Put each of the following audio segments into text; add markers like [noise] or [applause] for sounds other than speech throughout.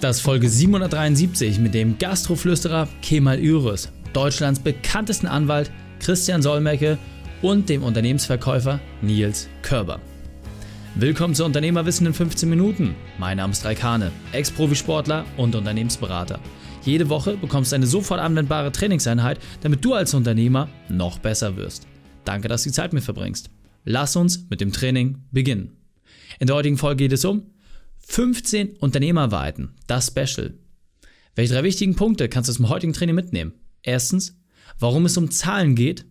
Das ist Folge 773 mit dem Gastroflüsterer Kemal Üres, Deutschlands bekanntesten Anwalt Christian Solmecke und dem Unternehmensverkäufer Nils Körber. Willkommen zu Unternehmerwissen in 15 Minuten. Mein Name ist Raikane, Ex-Profisportler und Unternehmensberater. Jede Woche bekommst du eine sofort anwendbare Trainingseinheit, damit du als Unternehmer noch besser wirst. Danke, dass du die Zeit mit verbringst. Lass uns mit dem Training beginnen. In der heutigen Folge geht es um 15 Unternehmerweiten, das Special. Welche drei wichtigen Punkte kannst du dem heutigen Training mitnehmen? Erstens, warum es um Zahlen geht.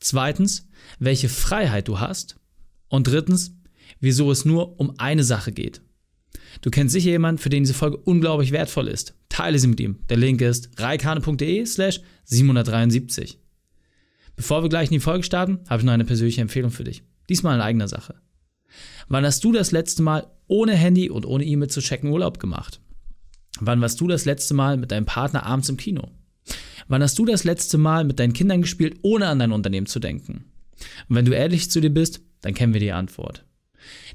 Zweitens, welche Freiheit du hast. Und drittens, wieso es nur um eine Sache geht. Du kennst sicher jemanden, für den diese Folge unglaublich wertvoll ist. Teile sie mit ihm. Der Link ist reikane.de slash 773. Bevor wir gleich in die Folge starten, habe ich noch eine persönliche Empfehlung für dich. Diesmal in eigener Sache. Wann hast du das letzte Mal ohne Handy und ohne E-Mail zu checken Urlaub gemacht? Wann warst du das letzte Mal mit deinem Partner abends im Kino? Wann hast du das letzte Mal mit deinen Kindern gespielt, ohne an dein Unternehmen zu denken? Und wenn du ehrlich zu dir bist, dann kennen wir die Antwort.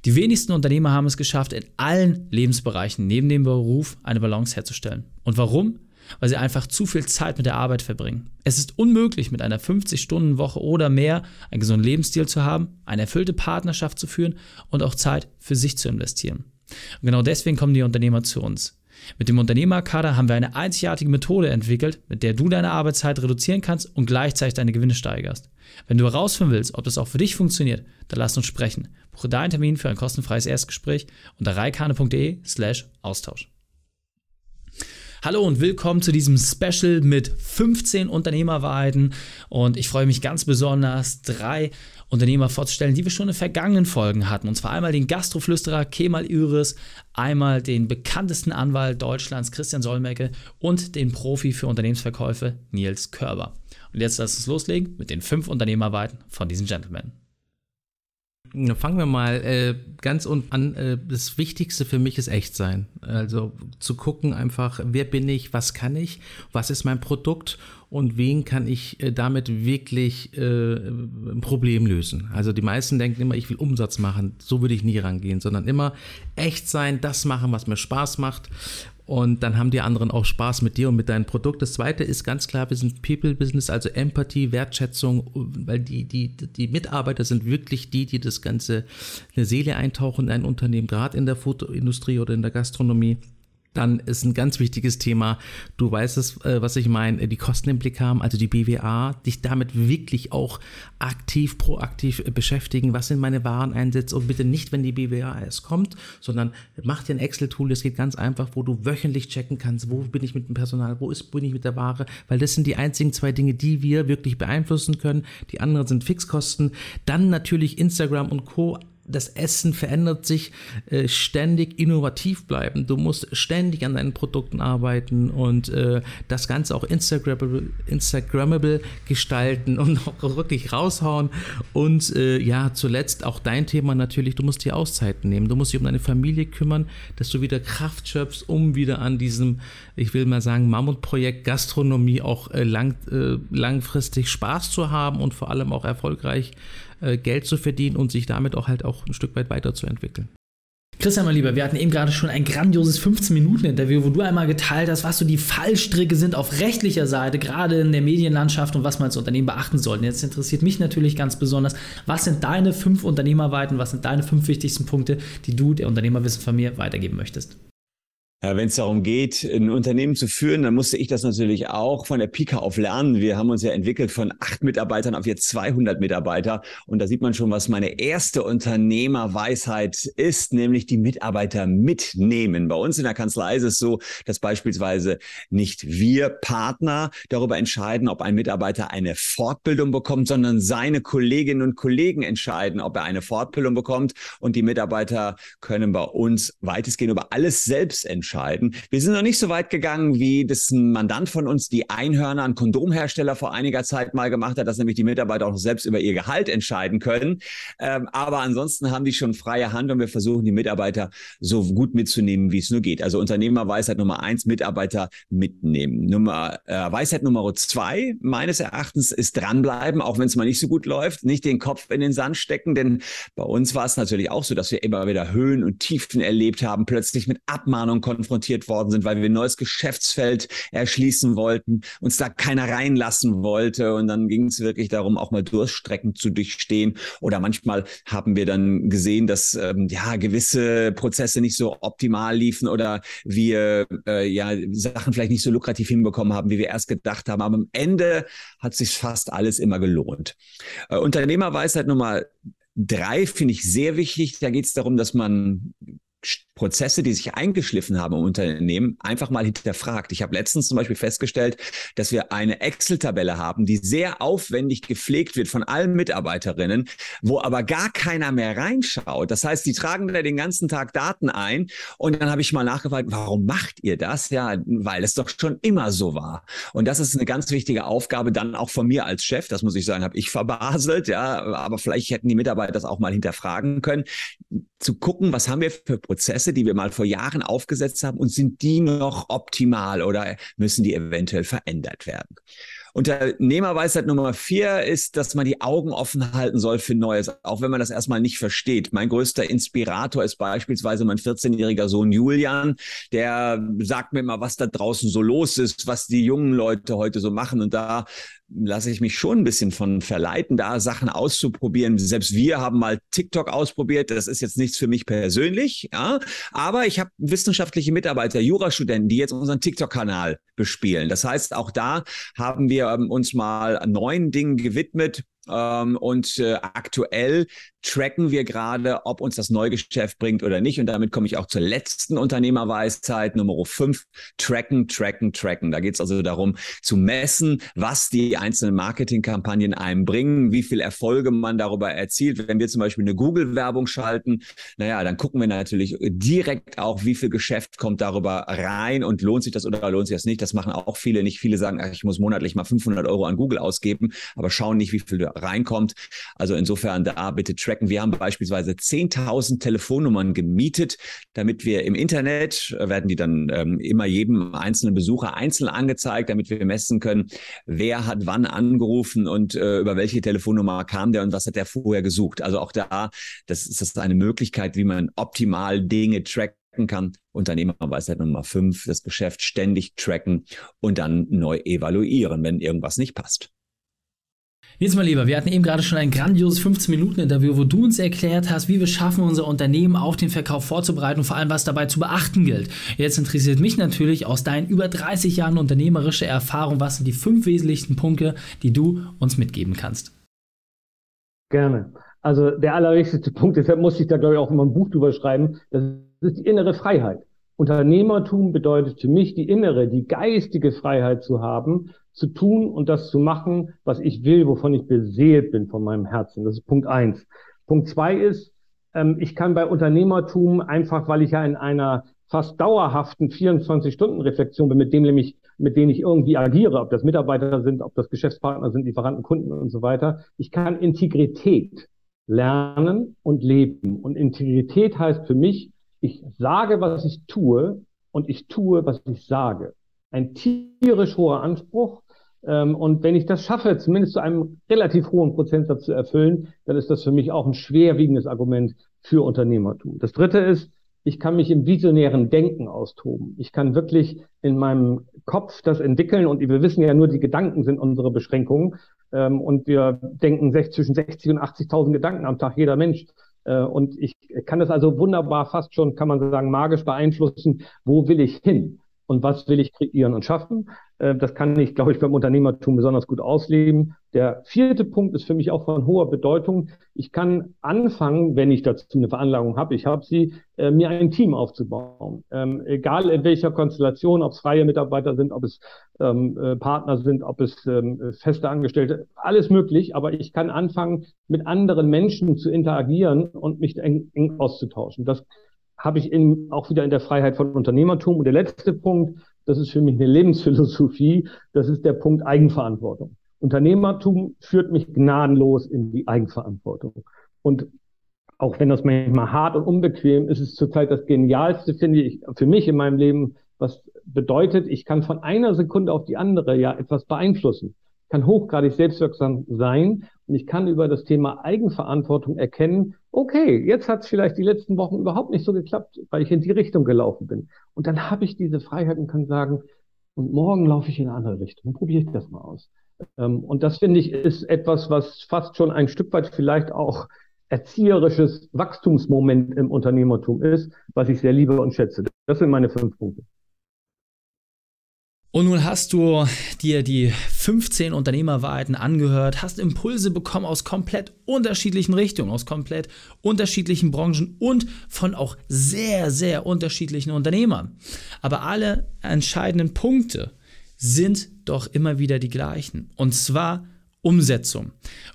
Die wenigsten Unternehmer haben es geschafft, in allen Lebensbereichen neben dem Beruf eine Balance herzustellen. Und warum? Weil sie einfach zu viel Zeit mit der Arbeit verbringen. Es ist unmöglich, mit einer 50-Stunden-Woche oder mehr einen gesunden Lebensstil zu haben, eine erfüllte Partnerschaft zu führen und auch Zeit für sich zu investieren. Und genau deswegen kommen die Unternehmer zu uns. Mit dem Unternehmerkader haben wir eine einzigartige Methode entwickelt, mit der du deine Arbeitszeit reduzieren kannst und gleichzeitig deine Gewinne steigerst. Wenn du herausfinden willst, ob das auch für dich funktioniert, dann lass uns sprechen. Buche deinen Termin für ein kostenfreies Erstgespräch unter reikane.de slash Austausch. Hallo und willkommen zu diesem Special mit 15 Unternehmerwahrheiten. Und ich freue mich ganz besonders, drei Unternehmer vorzustellen, die wir schon in vergangenen Folgen hatten. Und zwar einmal den Gastroflüsterer Kemal Üris, einmal den bekanntesten Anwalt Deutschlands Christian Solmecke und den Profi für Unternehmensverkäufe Nils Körber. Und jetzt lass uns loslegen mit den fünf Unternehmerweiten von diesen Gentlemen. Fangen wir mal äh, ganz unten an. Äh, das Wichtigste für mich ist echt sein. Also zu gucken einfach, wer bin ich, was kann ich, was ist mein Produkt und wen kann ich äh, damit wirklich äh, ein Problem lösen. Also die meisten denken immer, ich will Umsatz machen. So würde ich nie rangehen, sondern immer echt sein, das machen, was mir Spaß macht und dann haben die anderen auch Spaß mit dir und mit deinem Produkt. Das zweite ist ganz klar, wir sind People-Business, also Empathie, Wertschätzung, weil die, die, die Mitarbeiter sind wirklich die, die das Ganze eine Seele eintauchen in ein Unternehmen, gerade in der Fotoindustrie oder in der Gastronomie. Dann ist ein ganz wichtiges Thema, du weißt es, äh, was ich meine, die Kosten im Blick haben, also die BWA, dich damit wirklich auch aktiv, proaktiv äh, beschäftigen, was sind meine Wareneinsätze? Und bitte nicht, wenn die BWA erst kommt, sondern mach dir ein Excel-Tool, das geht ganz einfach, wo du wöchentlich checken kannst, wo bin ich mit dem Personal, wo ist, bin ich mit der Ware, weil das sind die einzigen zwei Dinge, die wir wirklich beeinflussen können. Die anderen sind Fixkosten. Dann natürlich Instagram und Co das Essen verändert sich äh, ständig innovativ bleiben. Du musst ständig an deinen Produkten arbeiten und äh, das Ganze auch Instagrammable, Instagrammable gestalten und [laughs] auch wirklich raushauen. Und äh, ja, zuletzt auch dein Thema natürlich, du musst dir Auszeiten nehmen. Du musst dich um deine Familie kümmern, dass du wieder Kraft schöpfst, um wieder an diesem, ich will mal sagen, Mammutprojekt Gastronomie auch äh, lang, äh, langfristig Spaß zu haben und vor allem auch erfolgreich äh, Geld zu verdienen und sich damit auch halt auch ein Stück weit weiterzuentwickeln. Christian, mein Lieber, wir hatten eben gerade schon ein grandioses 15-Minuten-Interview, wo du einmal geteilt hast, was so die Fallstricke sind auf rechtlicher Seite, gerade in der Medienlandschaft und was man als Unternehmen beachten sollte. Jetzt interessiert mich natürlich ganz besonders, was sind deine fünf Unternehmerweiten, was sind deine fünf wichtigsten Punkte, die du der Unternehmerwissen von mir weitergeben möchtest? Ja, Wenn es darum geht, ein Unternehmen zu führen, dann musste ich das natürlich auch von der Pika auf lernen. Wir haben uns ja entwickelt von acht Mitarbeitern auf jetzt 200 Mitarbeiter. Und da sieht man schon, was meine erste Unternehmerweisheit ist, nämlich die Mitarbeiter mitnehmen. Bei uns in der Kanzlei ist es so, dass beispielsweise nicht wir Partner darüber entscheiden, ob ein Mitarbeiter eine Fortbildung bekommt, sondern seine Kolleginnen und Kollegen entscheiden, ob er eine Fortbildung bekommt. Und die Mitarbeiter können bei uns weitestgehend über alles selbst entscheiden entscheiden. Wir sind noch nicht so weit gegangen, wie das ein Mandant von uns, die Einhörner, ein Kondomhersteller vor einiger Zeit mal gemacht hat, dass nämlich die Mitarbeiter auch selbst über ihr Gehalt entscheiden können. Ähm, aber ansonsten haben die schon freie Hand und wir versuchen die Mitarbeiter so gut mitzunehmen, wie es nur geht. Also Unternehmerweisheit Nummer eins, Mitarbeiter mitnehmen. Nummer, äh, Weisheit Nummer zwei, meines Erachtens, ist dranbleiben, auch wenn es mal nicht so gut läuft, nicht den Kopf in den Sand stecken, denn bei uns war es natürlich auch so, dass wir immer wieder Höhen und Tiefen erlebt haben, plötzlich mit Abmahnung konfrontiert worden sind, weil wir ein neues Geschäftsfeld erschließen wollten, uns da keiner reinlassen wollte. Und dann ging es wirklich darum, auch mal Durststrecken zu durchstehen. Oder manchmal haben wir dann gesehen, dass ähm, ja gewisse Prozesse nicht so optimal liefen oder wir äh, ja Sachen vielleicht nicht so lukrativ hinbekommen haben, wie wir erst gedacht haben. Aber am Ende hat sich fast alles immer gelohnt. Äh, Unternehmerweisheit Nummer drei finde ich sehr wichtig. Da geht es darum, dass man Prozesse, die sich eingeschliffen haben im Unternehmen, einfach mal hinterfragt. Ich habe letztens zum Beispiel festgestellt, dass wir eine Excel-Tabelle haben, die sehr aufwendig gepflegt wird von allen Mitarbeiterinnen, wo aber gar keiner mehr reinschaut. Das heißt, die tragen da den ganzen Tag Daten ein und dann habe ich mal nachgefragt, warum macht ihr das? Ja, weil es doch schon immer so war. Und das ist eine ganz wichtige Aufgabe dann auch von mir als Chef. Das muss ich sagen, habe ich verbaselt, ja, aber vielleicht hätten die Mitarbeiter das auch mal hinterfragen können, zu gucken, was haben wir für Prozesse, die wir mal vor Jahren aufgesetzt haben und sind die noch optimal oder müssen die eventuell verändert werden? Unternehmerweisheit Nummer vier ist, dass man die Augen offen halten soll für Neues, auch wenn man das erstmal nicht versteht. Mein größter Inspirator ist beispielsweise mein 14-jähriger Sohn Julian, der sagt mir immer, was da draußen so los ist, was die jungen Leute heute so machen. Und da lasse ich mich schon ein bisschen von verleiten, da Sachen auszuprobieren. Selbst wir haben mal TikTok ausprobiert. Das ist jetzt nichts für mich persönlich, ja. Aber ich habe wissenschaftliche Mitarbeiter, Jurastudenten, die jetzt unseren TikTok-Kanal bespielen. Das heißt, auch da haben wir ähm, uns mal neuen Dingen gewidmet, ähm, und äh, aktuell tracken wir gerade, ob uns das Neugeschäft bringt oder nicht. Und damit komme ich auch zur letzten Unternehmerweisheit, Nummer 5, tracken, tracken, tracken. Da geht es also darum zu messen, was die einzelnen Marketingkampagnen einem bringen, wie viel Erfolge man darüber erzielt. Wenn wir zum Beispiel eine Google-Werbung schalten, naja, dann gucken wir natürlich direkt auch, wie viel Geschäft kommt darüber rein und lohnt sich das oder lohnt sich das nicht. Das machen auch viele nicht. Viele sagen, ach, ich muss monatlich mal 500 Euro an Google ausgeben, aber schauen nicht, wie viel reinkommt. Also insofern da bitte tracken. Wir haben beispielsweise 10.000 Telefonnummern gemietet, damit wir im Internet, äh, werden die dann ähm, immer jedem einzelnen Besucher einzeln angezeigt, damit wir messen können, wer hat wann angerufen und äh, über welche Telefonnummer kam der und was hat der vorher gesucht. Also auch da, das ist das eine Möglichkeit, wie man optimal Dinge tracken kann. Unternehmerweisheit Nummer fünf, das Geschäft ständig tracken und dann neu evaluieren, wenn irgendwas nicht passt. Jetzt mal lieber, wir hatten eben gerade schon ein grandioses 15-Minuten-Interview, wo du uns erklärt hast, wie wir schaffen, unser Unternehmen auf den Verkauf vorzubereiten und vor allem, was dabei zu beachten gilt. Jetzt interessiert mich natürlich aus deinen über 30 Jahren unternehmerischer Erfahrung, was sind die fünf wesentlichsten Punkte, die du uns mitgeben kannst? Gerne. Also der allerwichtigste Punkt, deshalb muss ich da glaube ich auch immer ein Buch drüber schreiben, das ist die innere Freiheit. Unternehmertum bedeutet für mich die innere, die geistige Freiheit zu haben, zu tun und das zu machen, was ich will, wovon ich beseelt bin von meinem Herzen. Das ist Punkt eins. Punkt zwei ist, ähm, ich kann bei Unternehmertum einfach, weil ich ja in einer fast dauerhaften 24-Stunden-Reflexion bin, mit dem nämlich, mit denen ich irgendwie agiere, ob das Mitarbeiter sind, ob das Geschäftspartner sind, Lieferanten, Kunden und so weiter. Ich kann Integrität lernen und leben. Und Integrität heißt für mich, ich sage, was ich tue und ich tue, was ich sage. Ein tierisch hoher Anspruch. Ähm, und wenn ich das schaffe, zumindest zu einem relativ hohen Prozentsatz zu erfüllen, dann ist das für mich auch ein schwerwiegendes Argument für Unternehmertum. Das dritte ist, ich kann mich im visionären Denken austoben. Ich kann wirklich in meinem Kopf das entwickeln und wir wissen ja nur, die Gedanken sind unsere Beschränkungen. Ähm, und wir denken zwischen 60 und 80.000 Gedanken am Tag, jeder Mensch. Äh, und ich kann das also wunderbar fast schon, kann man sagen, magisch beeinflussen, wo will ich hin und was will ich kreieren und schaffen. Äh, das kann ich, glaube ich, beim Unternehmertum besonders gut ausleben. Der vierte Punkt ist für mich auch von hoher Bedeutung. Ich kann anfangen, wenn ich dazu eine Veranlagung habe, ich habe sie, äh, mir ein Team aufzubauen. Ähm, egal in welcher Konstellation, ob es freie Mitarbeiter sind, ob es ähm, äh, Partner sind, ob es ähm, feste Angestellte, alles möglich. Aber ich kann anfangen, mit anderen Menschen zu interagieren und mich eng, eng auszutauschen. Das habe ich in, auch wieder in der Freiheit von Unternehmertum. Und der letzte Punkt, das ist für mich eine Lebensphilosophie, das ist der Punkt Eigenverantwortung. Unternehmertum führt mich gnadenlos in die Eigenverantwortung. Und auch wenn das manchmal hart und unbequem ist, ist es zurzeit das Genialste, finde ich, für mich in meinem Leben, was bedeutet, ich kann von einer Sekunde auf die andere ja etwas beeinflussen, kann hochgradig selbstwirksam sein Und ich kann über das Thema Eigenverantwortung erkennen, okay, jetzt hat es vielleicht die letzten Wochen überhaupt nicht so geklappt, weil ich in die Richtung gelaufen bin. Und dann habe ich diese Freiheit und kann sagen, und morgen laufe ich in eine andere Richtung. Probiere ich das mal aus. Ähm, und das finde ich ist etwas, was fast schon ein Stück weit vielleicht auch erzieherisches Wachstumsmoment im Unternehmertum ist, was ich sehr liebe und schätze. Das sind meine fünf Punkte. Und nun hast du dir die 15 Unternehmerwahrheiten angehört, hast Impulse bekommen aus komplett unterschiedlichen Richtungen, aus komplett unterschiedlichen Branchen und von auch sehr, sehr unterschiedlichen Unternehmern. Aber alle entscheidenden Punkte sind doch immer wieder die gleichen. Und zwar Umsetzung.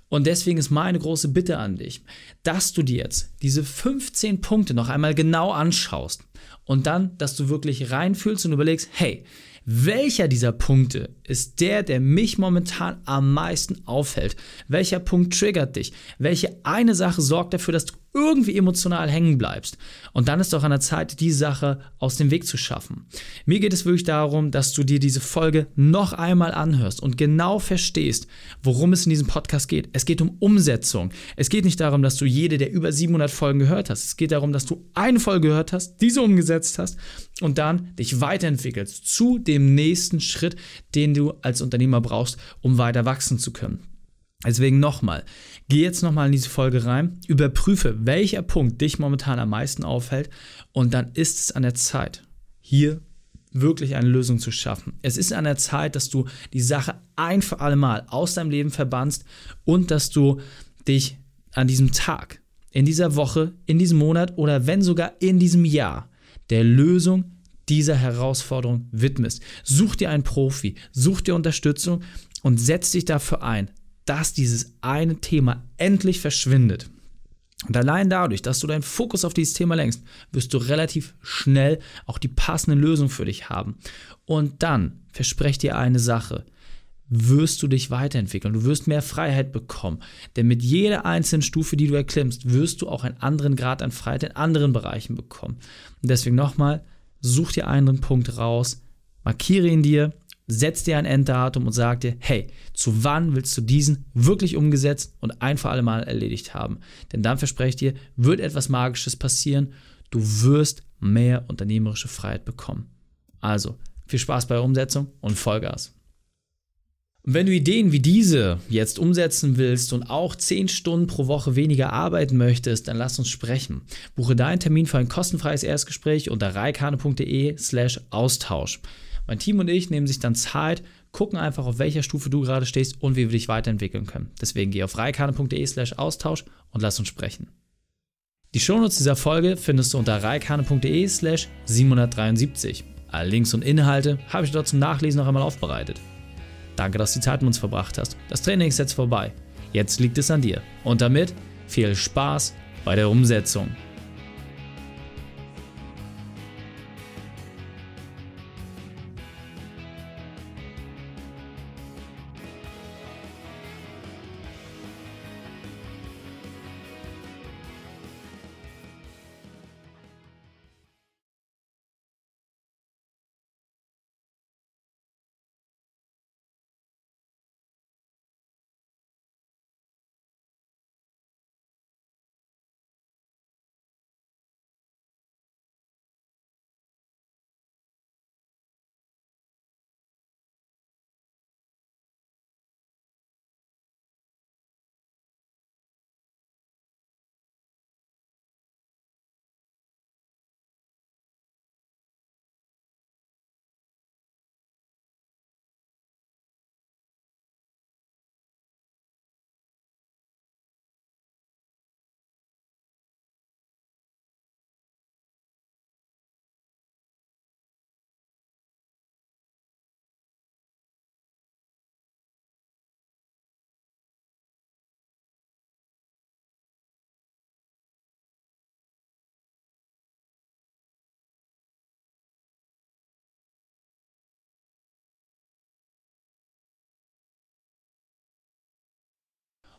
Und deswegen ist meine große Bitte an dich, dass du dir jetzt diese 15 Punkte noch einmal genau anschaust und dann, dass du wirklich reinfühlst und überlegst, hey, welcher dieser Punkte ist der, der mich momentan am meisten aufhält? Welcher Punkt triggert dich? Welche eine Sache sorgt dafür, dass du irgendwie emotional hängen bleibst. Und dann ist doch an der Zeit, die Sache aus dem Weg zu schaffen. Mir geht es wirklich darum, dass du dir diese Folge noch einmal anhörst und genau verstehst, worum es in diesem Podcast geht. Es geht um Umsetzung. Es geht nicht darum, dass du jede der über 700 Folgen gehört hast. Es geht darum, dass du eine Folge gehört hast, diese umgesetzt hast und dann dich weiterentwickelst zu dem nächsten Schritt, den du als Unternehmer brauchst, um weiter wachsen zu können. Deswegen nochmal, geh jetzt nochmal in diese Folge rein, überprüfe, welcher Punkt dich momentan am meisten aufhält und dann ist es an der Zeit, hier wirklich eine Lösung zu schaffen. Es ist an der Zeit, dass du die Sache ein für alle Mal aus deinem Leben verbannst und dass du dich an diesem Tag, in dieser Woche, in diesem Monat oder wenn sogar in diesem Jahr der Lösung dieser Herausforderung widmest. Such dir einen Profi, such dir Unterstützung und setz dich dafür ein, dass dieses eine Thema endlich verschwindet. Und allein dadurch, dass du deinen Fokus auf dieses Thema lenkst, wirst du relativ schnell auch die passende Lösung für dich haben. Und dann, verspreche dir eine Sache, wirst du dich weiterentwickeln. Du wirst mehr Freiheit bekommen. Denn mit jeder einzelnen Stufe, die du erklimmst, wirst du auch einen anderen Grad an Freiheit in anderen Bereichen bekommen. Und deswegen nochmal, such dir einen Punkt raus, markiere ihn dir setz dir ein Enddatum und sag dir, hey, zu wann willst du diesen wirklich umgesetzt und ein für alle Mal erledigt haben? Denn dann verspreche ich dir, wird etwas Magisches passieren. Du wirst mehr unternehmerische Freiheit bekommen. Also, viel Spaß bei der Umsetzung und Vollgas. Und wenn du Ideen wie diese jetzt umsetzen willst und auch 10 Stunden pro Woche weniger arbeiten möchtest, dann lass uns sprechen. Buche deinen Termin für ein kostenfreies Erstgespräch unter reikane.de slash Austausch. Mein Team und ich nehmen sich dann Zeit, gucken einfach, auf welcher Stufe du gerade stehst und wie wir dich weiterentwickeln können. Deswegen geh auf reikane.de slash Austausch und lass uns sprechen. Die Shownotes dieser Folge findest du unter reikane.de slash 773. Alle Links und Inhalte habe ich dort zum Nachlesen noch einmal aufbereitet. Danke, dass du die Zeit mit uns verbracht hast. Das Training ist jetzt vorbei. Jetzt liegt es an dir. Und damit viel Spaß bei der Umsetzung.